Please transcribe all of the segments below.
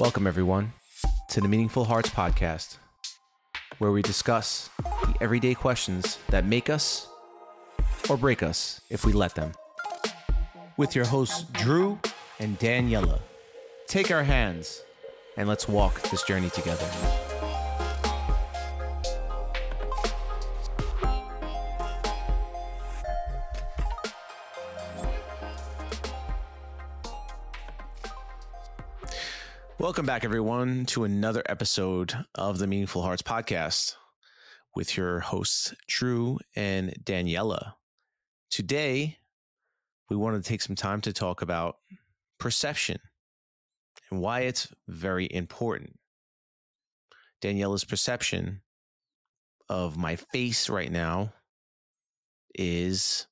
Welcome, everyone, to the Meaningful Hearts podcast, where we discuss the everyday questions that make us or break us if we let them. With your hosts, Drew and Daniela. Take our hands and let's walk this journey together. Welcome back, everyone, to another episode of the Meaningful Hearts podcast with your hosts, Drew and Daniela. Today, we wanted to take some time to talk about perception and why it's very important. Daniela's perception of my face right now is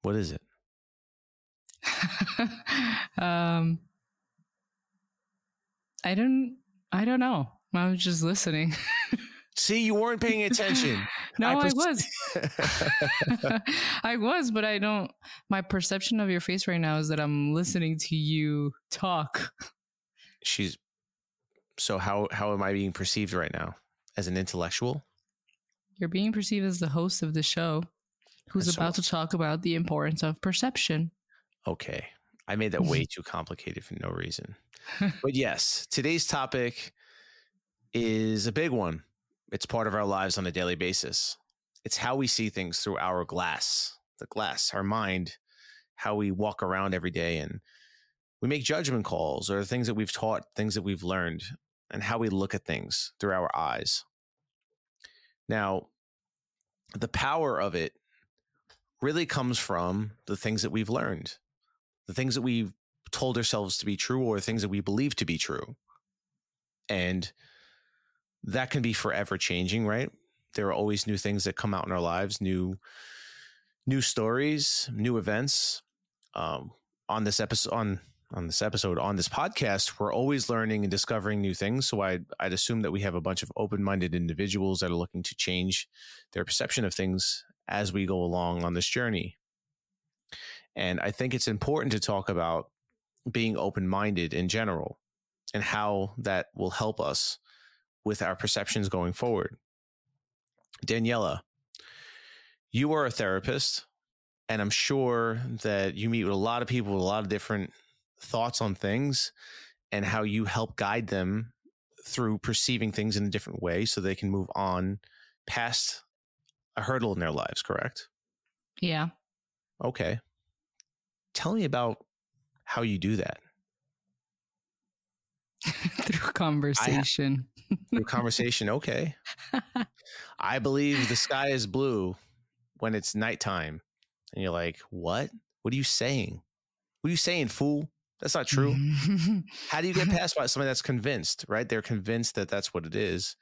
what is it? um I don't I don't know. I was just listening. See, you weren't paying attention. no, I, pers- I was. I was, but I don't my perception of your face right now is that I'm listening to you talk. She's so how how am I being perceived right now? As an intellectual? You're being perceived as the host of the show who's so, about to talk about the importance of perception. Okay. I made that way too complicated for no reason. but yes, today's topic is a big one. It's part of our lives on a daily basis. It's how we see things through our glass, the glass, our mind, how we walk around every day and we make judgment calls or things that we've taught, things that we've learned, and how we look at things through our eyes. Now, the power of it really comes from the things that we've learned the things that we've told ourselves to be true or things that we believe to be true. And that can be forever changing, right? There are always new things that come out in our lives, new new stories, new events. Um, on this episode on on this episode on this podcast, we're always learning and discovering new things. So I'd, I'd assume that we have a bunch of open-minded individuals that are looking to change their perception of things as we go along on this journey. And I think it's important to talk about being open minded in general and how that will help us with our perceptions going forward. Daniela, you are a therapist, and I'm sure that you meet with a lot of people with a lot of different thoughts on things and how you help guide them through perceiving things in a different way so they can move on past a hurdle in their lives, correct? Yeah. Okay tell me about how you do that. Through conversation. I, through conversation okay. I believe the sky is blue when it's nighttime and you're like what? What are you saying? What are you saying fool? That's not true. How do you get past by somebody that's convinced right? They're convinced that that's what it is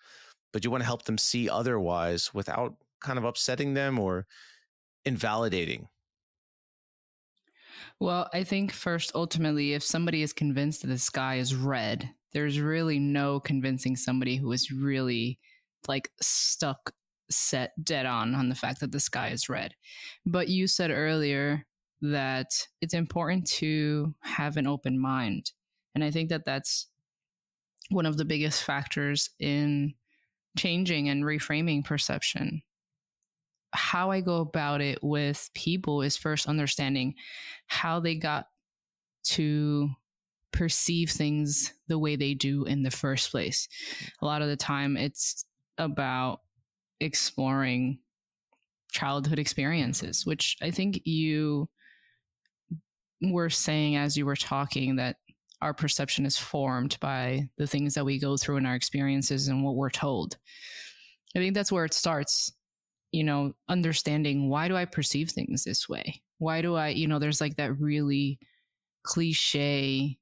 but you want to help them see otherwise without kind of upsetting them or invalidating well, I think first, ultimately, if somebody is convinced that the sky is red, there's really no convincing somebody who is really like stuck, set dead on on the fact that the sky is red. But you said earlier that it's important to have an open mind. And I think that that's one of the biggest factors in changing and reframing perception how I go about it with people is first understanding how they got to perceive things the way they do in the first place. A lot of the time, it's about exploring childhood experiences, which I think you were saying as you were talking that our perception is formed by the things that we go through in our experiences and what we're told. I think that's where it starts you know, understanding why do I perceive things this way? Why do I, you know, there's like that really cliche,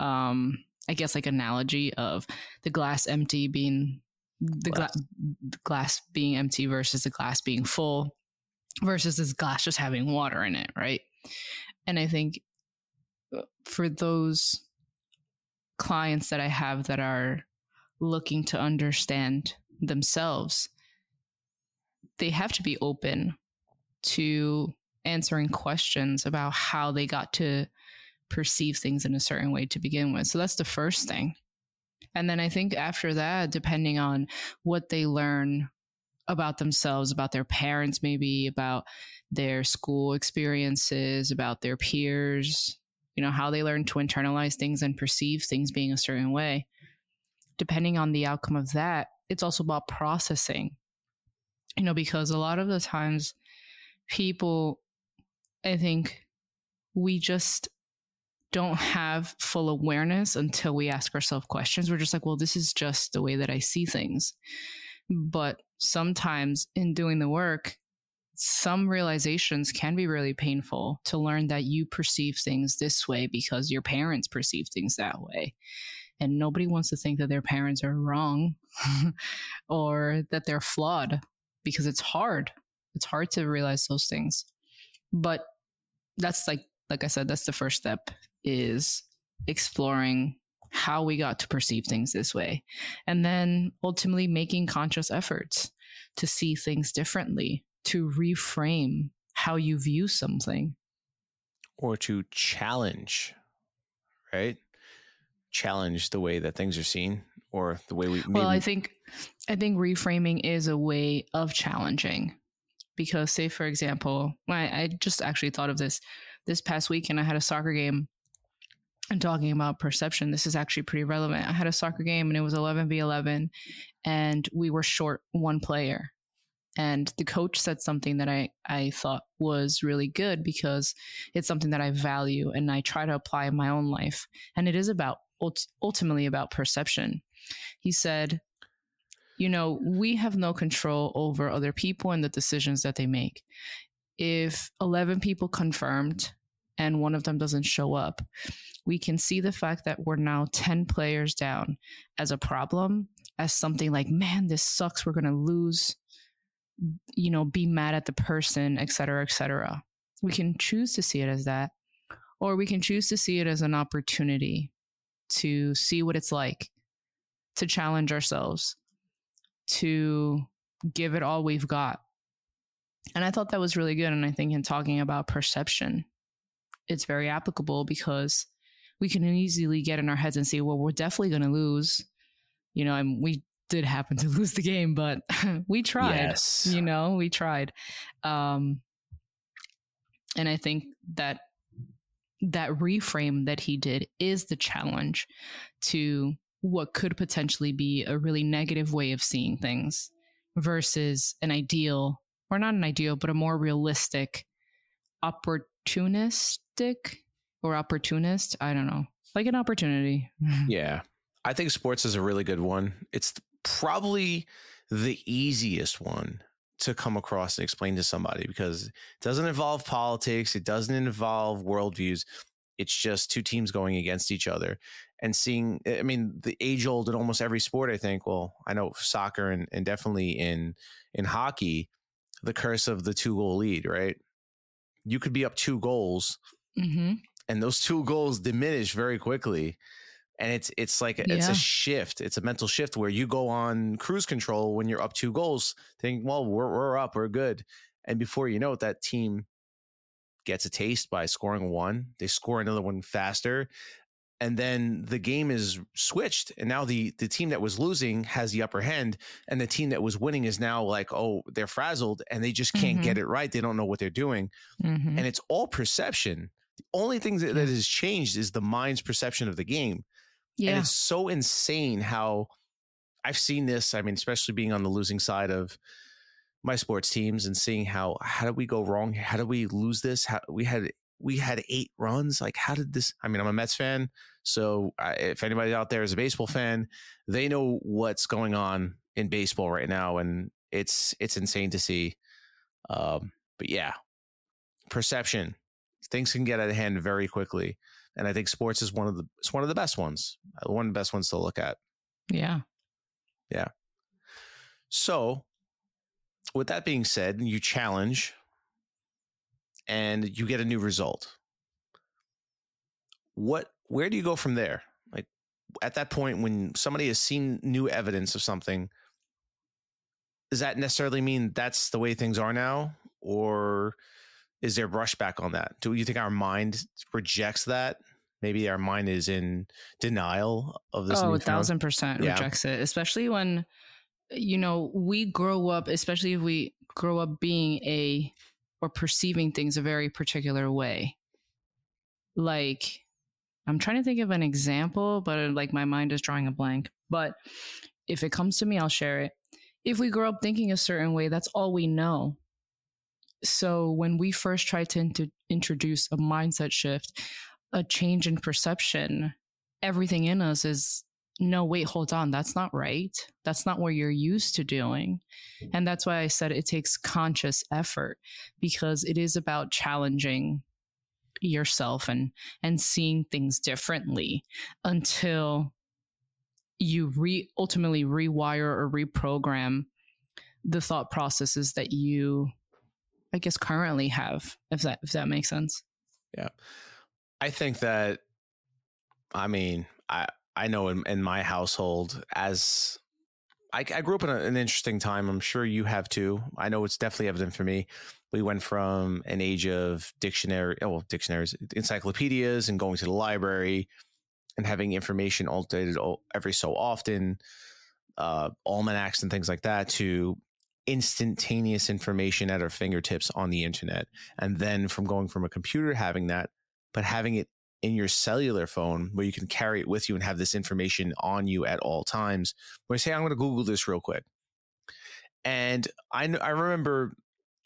um, I guess like analogy of the glass empty being the glass. Gla- glass being empty versus the glass being full versus this glass just having water in it, right? And I think uh, for those clients that I have that are looking to understand themselves, they have to be open to answering questions about how they got to perceive things in a certain way to begin with. So that's the first thing And then I think after that, depending on what they learn about themselves, about their parents, maybe about their school experiences, about their peers, you know, how they learn to internalize things and perceive things being a certain way. Depending on the outcome of that, it's also about processing, you know, because a lot of the times people, I think, we just don't have full awareness until we ask ourselves questions. We're just like, well, this is just the way that I see things. But sometimes in doing the work, some realizations can be really painful to learn that you perceive things this way because your parents perceive things that way. And nobody wants to think that their parents are wrong or that they're flawed because it's hard. It's hard to realize those things. But that's like like I said, that's the first step is exploring how we got to perceive things this way. And then ultimately making conscious efforts to see things differently, to reframe how you view something. Or to challenge, right? Challenge the way that things are seen or the way we Well, I think I think reframing is a way of challenging. Because say for example, I, I just actually thought of this this past weekend I had a soccer game and talking about perception, this is actually pretty relevant. I had a soccer game and it was 11 v 11, and we were short one player. And the coach said something that I, I thought was really good because it's something that I value and I try to apply in my own life. And it is about ultimately about perception. He said, You know, we have no control over other people and the decisions that they make. If 11 people confirmed and one of them doesn't show up, we can see the fact that we're now 10 players down as a problem, as something like, man, this sucks. We're going to lose, you know, be mad at the person, et cetera, et cetera. We can choose to see it as that, or we can choose to see it as an opportunity to see what it's like to challenge ourselves, to give it all we've got. And I thought that was really good. And I think in talking about perception, it's very applicable because we can easily get in our heads and say, well, we're definitely going to lose. You know, and we did happen to lose the game, but we tried. Yes. You know, we tried. Um, and I think that that reframe that he did is the challenge to what could potentially be a really negative way of seeing things versus an ideal or not an ideal but a more realistic opportunistic or opportunist. I don't know, like an opportunity. yeah. I think sports is a really good one. It's probably the easiest one to come across and explain to somebody because it doesn't involve politics, it doesn't involve worldviews. It's just two teams going against each other and seeing. I mean, the age old in almost every sport. I think. Well, I know soccer and, and definitely in in hockey, the curse of the two goal lead. Right, you could be up two goals, mm-hmm and those two goals diminish very quickly and it's it's like a, yeah. it's a shift it's a mental shift where you go on cruise control when you're up two goals think well we're, we're up we're good and before you know it that team gets a taste by scoring one they score another one faster and then the game is switched and now the the team that was losing has the upper hand and the team that was winning is now like oh they're frazzled and they just can't mm-hmm. get it right they don't know what they're doing mm-hmm. and it's all perception the only thing that, that has changed is the mind's perception of the game. Yeah. And it's so insane how I've seen this. I mean, especially being on the losing side of my sports teams and seeing how how did we go wrong? How did we lose this? How we had we had eight runs. Like, how did this? I mean, I'm a Mets fan, so I, if anybody out there is a baseball fan, they know what's going on in baseball right now, and it's it's insane to see. Um, but yeah, perception things can get out of hand very quickly. And I think sports is one of the it's one of the best ones, one of the best ones to look at. Yeah. Yeah. So, with that being said, you challenge and you get a new result. What where do you go from there? Like at that point when somebody has seen new evidence of something, does that necessarily mean that's the way things are now or is there brushback on that? Do you think our mind rejects that? maybe our mind is in denial of this. Oh, new a thousand percent Yeah. rejects it, especially when you know we grow up. Especially if we grow up being a or perceiving things a very particular way. Like, I'm trying to think of an example, but uh, like my mind is drawing a blank. But if it comes to me, I'll share it. If we grow up thinking a certain way, that's all we know. So when we first try to int- introduce a mindset shift, a change in perception, everything in us is no, wait, hold on. That's not right. That's not what you're used to doing. Mm. And that's why I said it takes conscious effort because it is about challenging yourself and and seeing things differently until you re ultimately rewire or reprogram the thought processes that you I guess currently have if that if that makes sense. Yeah. I think that, I mean, I I know in, in my household as I, I grew up in a, an interesting time. I'm sure you have too. I know it's definitely evident for me. We went from an age of dictionary, oh, well, dictionaries, encyclopedias, and going to the library and having information updated every so often, uh, almanacs and things like that, to instantaneous information at our fingertips on the internet. And then from going from a computer having that, but having it in your cellular phone where you can carry it with you and have this information on you at all times. Where you say, I'm going to Google this real quick. And I, I remember,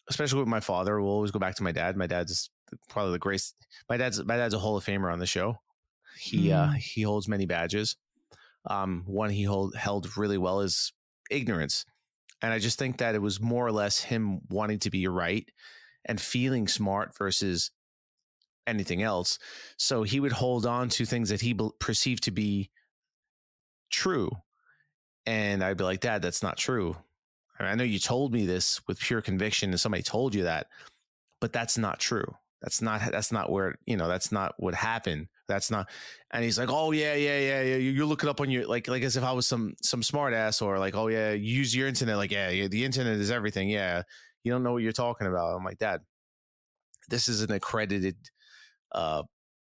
especially with my father, we'll always go back to my dad. My dad's probably the greatest. My dad's my dad's a Hall of Famer on the show. He uh, Mm. he holds many badges. Um, one he hold, held really well is ignorance, and I just think that it was more or less him wanting to be right and feeling smart versus anything else. So he would hold on to things that he bel- perceived to be true. And I'd be like, Dad, that's not true. I, mean, I know you told me this with pure conviction and somebody told you that, but that's not true. That's not, that's not where, you know, that's not what happened. That's not. And he's like, oh, yeah, yeah, yeah, yeah. You, you look it up on your, like, like as if I was some, some smart ass or like, oh, yeah, use your internet. Like, yeah, yeah, the internet is everything. Yeah. You don't know what you're talking about. I'm like, Dad, this is an accredited uh,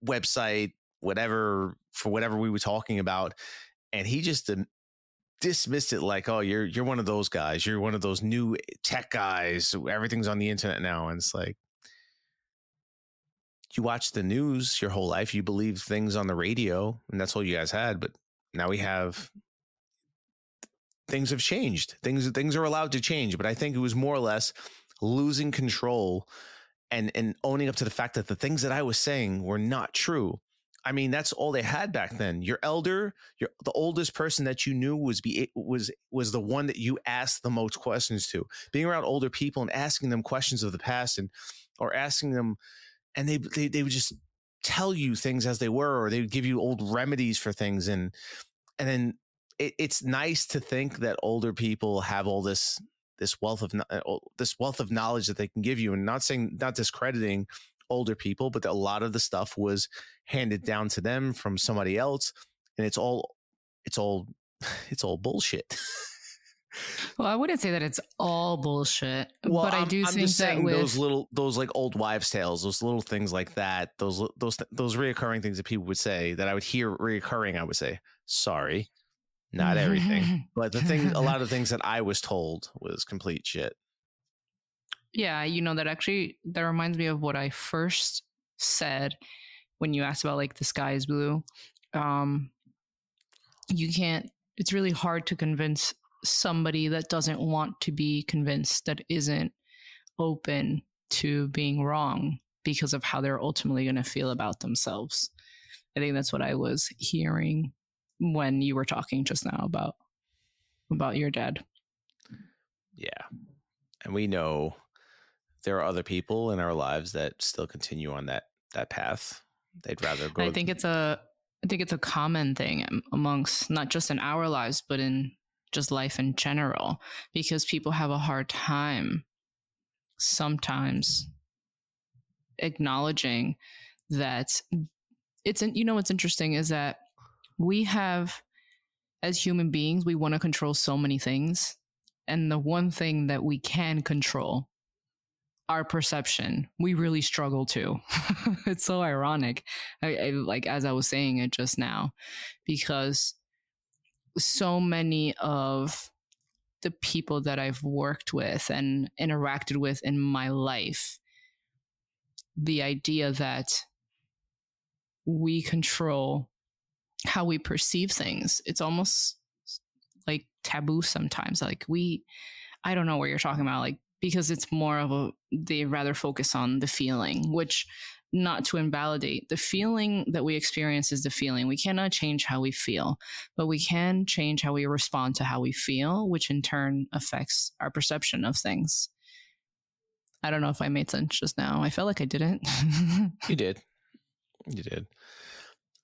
website, whatever for whatever we were talking about, and he just dismissed it like, "Oh, you're you're one of those guys. You're one of those new tech guys. Everything's on the internet now." And it's like, you watch the news your whole life, you believe things on the radio, and that's all you guys had. But now we have things have changed. Things things are allowed to change. But I think it was more or less losing control and and owning up to the fact that the things that I was saying were not true. I mean, that's all they had back then. Your elder, your the oldest person that you knew was be was was the one that you asked the most questions to. Being around older people and asking them questions of the past and or asking them, and they they they would just tell you things as they were, or they would give you old remedies for things, and and then it, it's nice to think that older people have all this this wealth of uh, this wealth of knowledge that they can give you and not saying not discrediting older people but a lot of the stuff was handed down to them from somebody else and it's all it's all it's all bullshit. Well, I wouldn't say that it's all bullshit, well but I I'm- do I'm think just that with those little those like old wives tales those little things like that those those those reoccurring things that people would say that i would hear reoccurring i would say sorry not everything but the thing a lot of things that i was told was complete shit Yeah, you know that actually that reminds me of what I first said when you asked about like the sky is blue. Um you can't it's really hard to convince somebody that doesn't want to be convinced that isn't open to being wrong because of how they're ultimately going to feel about themselves. I think that's what I was hearing when you were talking just now about about your dad. Yeah. And we know there are other people in our lives that still continue on that that path. They'd rather go I think it's a I think it's a common thing amongst not just in our lives but in just life in general because people have a hard time sometimes acknowledging that it's you know what's interesting is that we have as human beings we want to control so many things and the one thing that we can control our perception, we really struggle to. it's so ironic. I, I, like as I was saying it just now, because so many of the people that I've worked with and interacted with in my life, the idea that we control how we perceive things, it's almost like taboo sometimes. Like we, I don't know what you're talking about, like because it's more of a they rather focus on the feeling, which not to invalidate the feeling that we experience is the feeling. We cannot change how we feel, but we can change how we respond to how we feel, which in turn affects our perception of things. I don't know if I made sense just now. I felt like I didn't. you did. You did.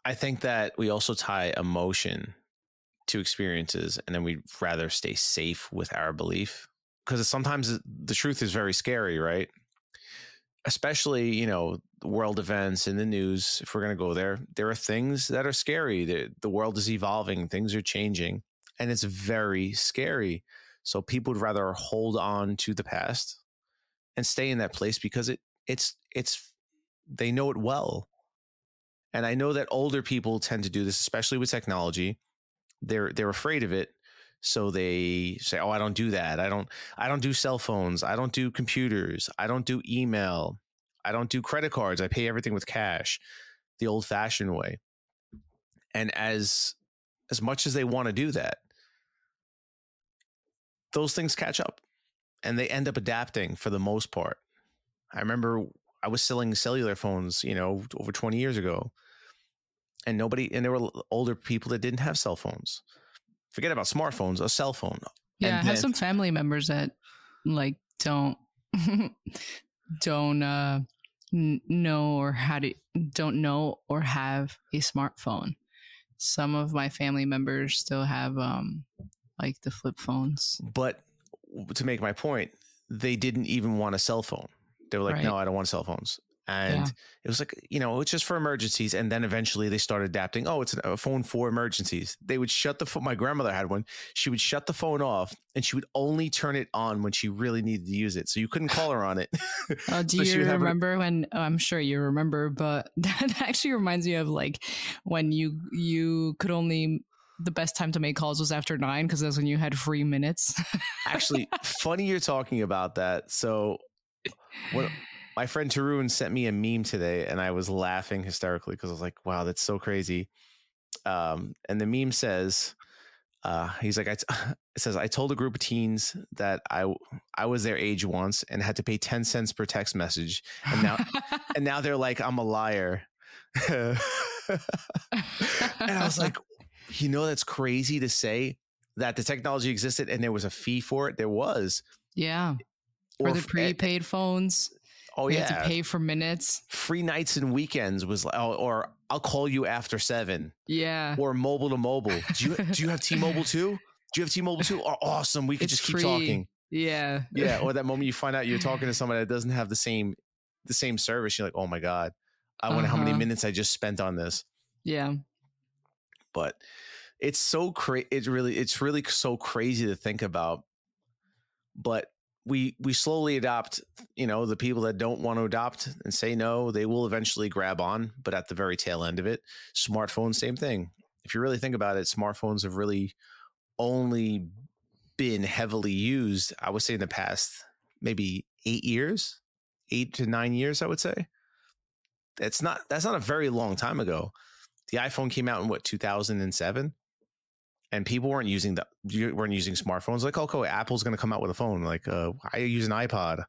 I think that we also tie emotion to experiences and then we'd rather stay safe with our belief because sometimes the truth is very scary, right? Especially, you know, world events in the news, if we're going to go there, there are things that are scary. The, the world is evolving, things are changing, and it's very scary. So people would rather hold on to the past and stay in that place because it it's it's they know it well. And I know that older people tend to do this, especially with technology. They're they're afraid of it. So they say oh i don't do that. I don't i don't do cell phones. I don't do computers. I don't do email. I don't do credit cards. I pay everything with cash the old fashioned way. And as as much as they want to do that those things catch up and they end up adapting for the most part. I remember i was selling cellular phones you know over 20 years ago and nobody and there were older people that didn't have cell phones forget about smartphones, a cell phone. Yeah, and I have then, some family members that like don't don't uh know or how to don't know or have a smartphone. Some of my family members still have um like the flip phones. But to make my point, they didn't even want a cell phone. They were like, right. "No, I don't want cell phones." and yeah. it was like you know it's just for emergencies and then eventually they started adapting oh it's a phone for emergencies they would shut the phone my grandmother had one she would shut the phone off and she would only turn it on when she really needed to use it so you couldn't call her on it oh, do so you remember a- when oh, i'm sure you remember but that actually reminds me of like when you you could only the best time to make calls was after nine because that's when you had free minutes actually funny you're talking about that so what my friend Tarun sent me a meme today, and I was laughing hysterically because I was like, "Wow, that's so crazy." Um, and the meme says, uh, "He's like, I t- it says I told a group of teens that I I was their age once and had to pay ten cents per text message, and now and now they're like I'm a liar." and I was like, "You know, that's crazy to say that the technology existed and there was a fee for it. There was, yeah." Or, or the prepaid phones Oh we yeah, to pay for minutes. Free nights and weekends was like, oh, or I'll call you after seven. Yeah. Or mobile to mobile. Do you do you have T-Mobile too? Do you have T-Mobile too? Oh, awesome. We could just keep talking. Yeah. Yeah. Or that moment you find out you're talking to somebody that doesn't have the same the same service. You're like, oh my god, I wonder uh-huh. how many uh-huh. minutes I just spent on this. Yeah. But it's so crazy. It's really it's really so crazy to think about. But we we slowly adopt you know the people that don't want to adopt and say no they will eventually grab on but at the very tail end of it. Smartphones same thing. If you really think about it smartphones have really only been heavily used i would say in the past maybe eight years eight to nine years i would say. That's not that's not a very long time ago. The iphone came out in what 2007 and people weren't using the weren't using smartphones. Like, okay, Apple's going to come out with a phone. Like, uh, I use an iPod,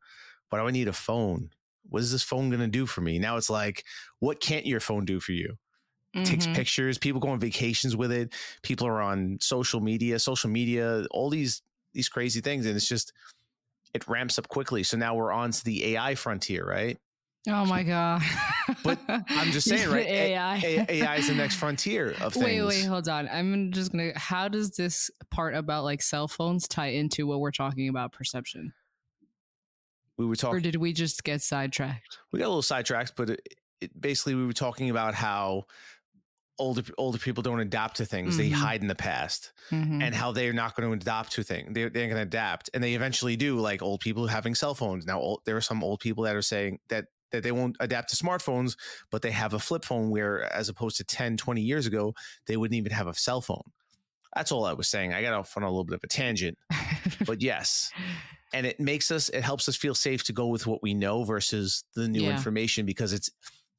but I need a phone. What is this phone going to do for me? Now it's like, what can't your phone do for you? Mm-hmm. Takes pictures. People go on vacations with it. People are on social media, social media, all these these crazy things, and it's just it ramps up quickly. So now we're on to the AI frontier, right? Oh my god! but I'm just saying, right? AI AI is the next frontier of things. Wait, wait, hold on. I'm just gonna. How does this part about like cell phones tie into what we're talking about perception? We were talking, or did we just get sidetracked? We got a little sidetracked, but it, it, basically we were talking about how older older people don't adapt to things; they Mhm. hide in the past, Mhm. and how they're not going to adapt to things. They're they're going to adapt, and they eventually do. Like old people having cell phones now. Old, there are some old people that are saying that that they won't adapt to smartphones, but they have a flip phone where, as opposed to 10, 20 years ago, they wouldn't even have a cell phone. That's all I was saying. I got off on a little bit of a tangent, but yes. And it makes us, it helps us feel safe to go with what we know versus the new Yeah. information because it's,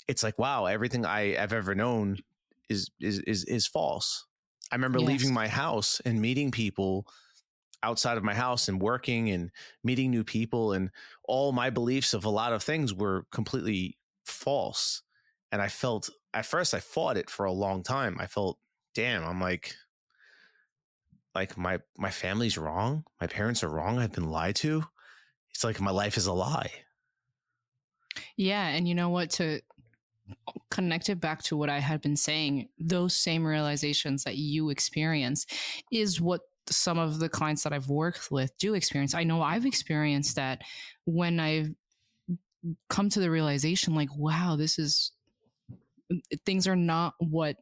it's like, wow, everything I have ever known is, is, is, is false. I remember Yes. leaving my house and meeting people outside of my house and working and meeting new people and all my beliefs of a lot of things were completely false. And i felt at first i fought it for a long time. I felt damn i'm like like my my family's wrong? My parents are wrong? I've been lied to? It's like my life is a lie. Yeah, and you know what? To connect it back to what I had been saying, those same realizations that you experience is what some of the clients that I've worked with do experience. I know I've experienced that when I've come to the realization, like, wow, this is things are not what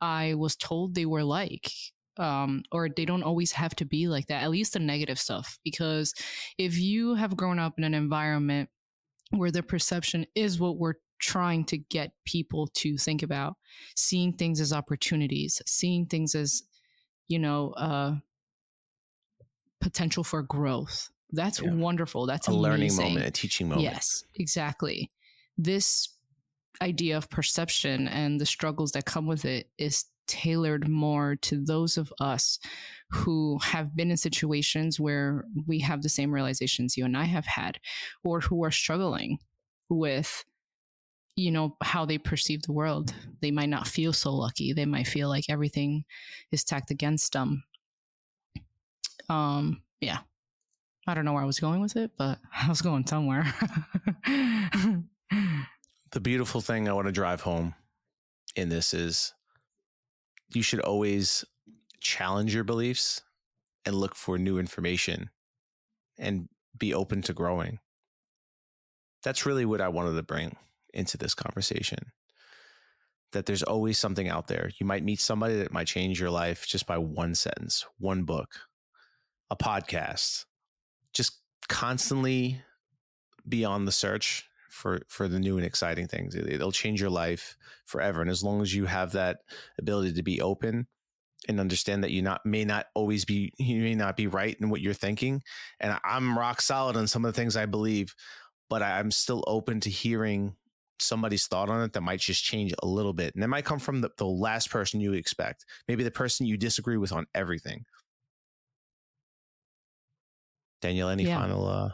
I was told they were like. Um, or they don't always have to be like that, at least the negative stuff. Because if you have grown up in an environment where the perception is what we're trying to get people to think about seeing things as opportunities seeing things as you know uh potential for growth that's Yeah. wonderful that's a learning moment a teaching moment Yes, exactly. This idea of perception and the struggles that come with it is tailored more to those of us who have been in situations where we have the same realizations you and I have had, or who are struggling with, you know, how they perceive the world. They might not feel so lucky. They might feel like everything is tacked against them. Um, yeah. I don't know where I was going with it, but I was going somewhere. the beautiful thing I want to drive home in this is you should always challenge your beliefs and look for new information and be open to growing. That's really what I wanted to bring into this conversation. That there's always something out there. You might meet somebody that might change your life just by one sentence, one book, a podcast. Just constantly be on the search for for the new and exciting things. It, it'll change your life forever. And as long as you have that ability to be open and understand that you not may not always be you may not be right in what you're thinking. And I'm rock solid on some of the things I believe, but I'm still open to hearing somebody's thought on it that might just change a little bit. And that might come from the, the last person you expect. Maybe the person you disagree with on everything. Danielle, any Yeah. final uh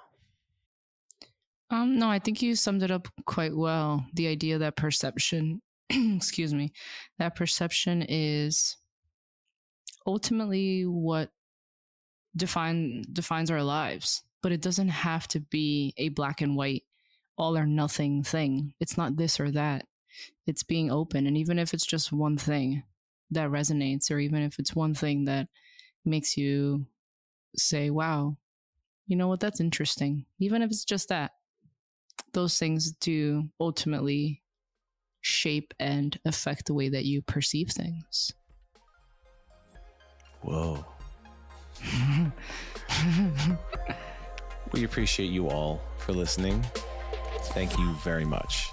um, no, I think you summed it up quite well. The idea that perception, excuse me, that perception is ultimately what define defines our lives. But it doesn't have to be a black and white, all or nothing thing. It's not this or that. It's being open, and even if it's just one thing that resonates, or even if it's one thing that makes you say, "Wow, you know what? That's interesting." Even if it's just that, those things do ultimately shape and affect the way that you perceive things. whoa. We appreciate you all for listening. Thank you very much.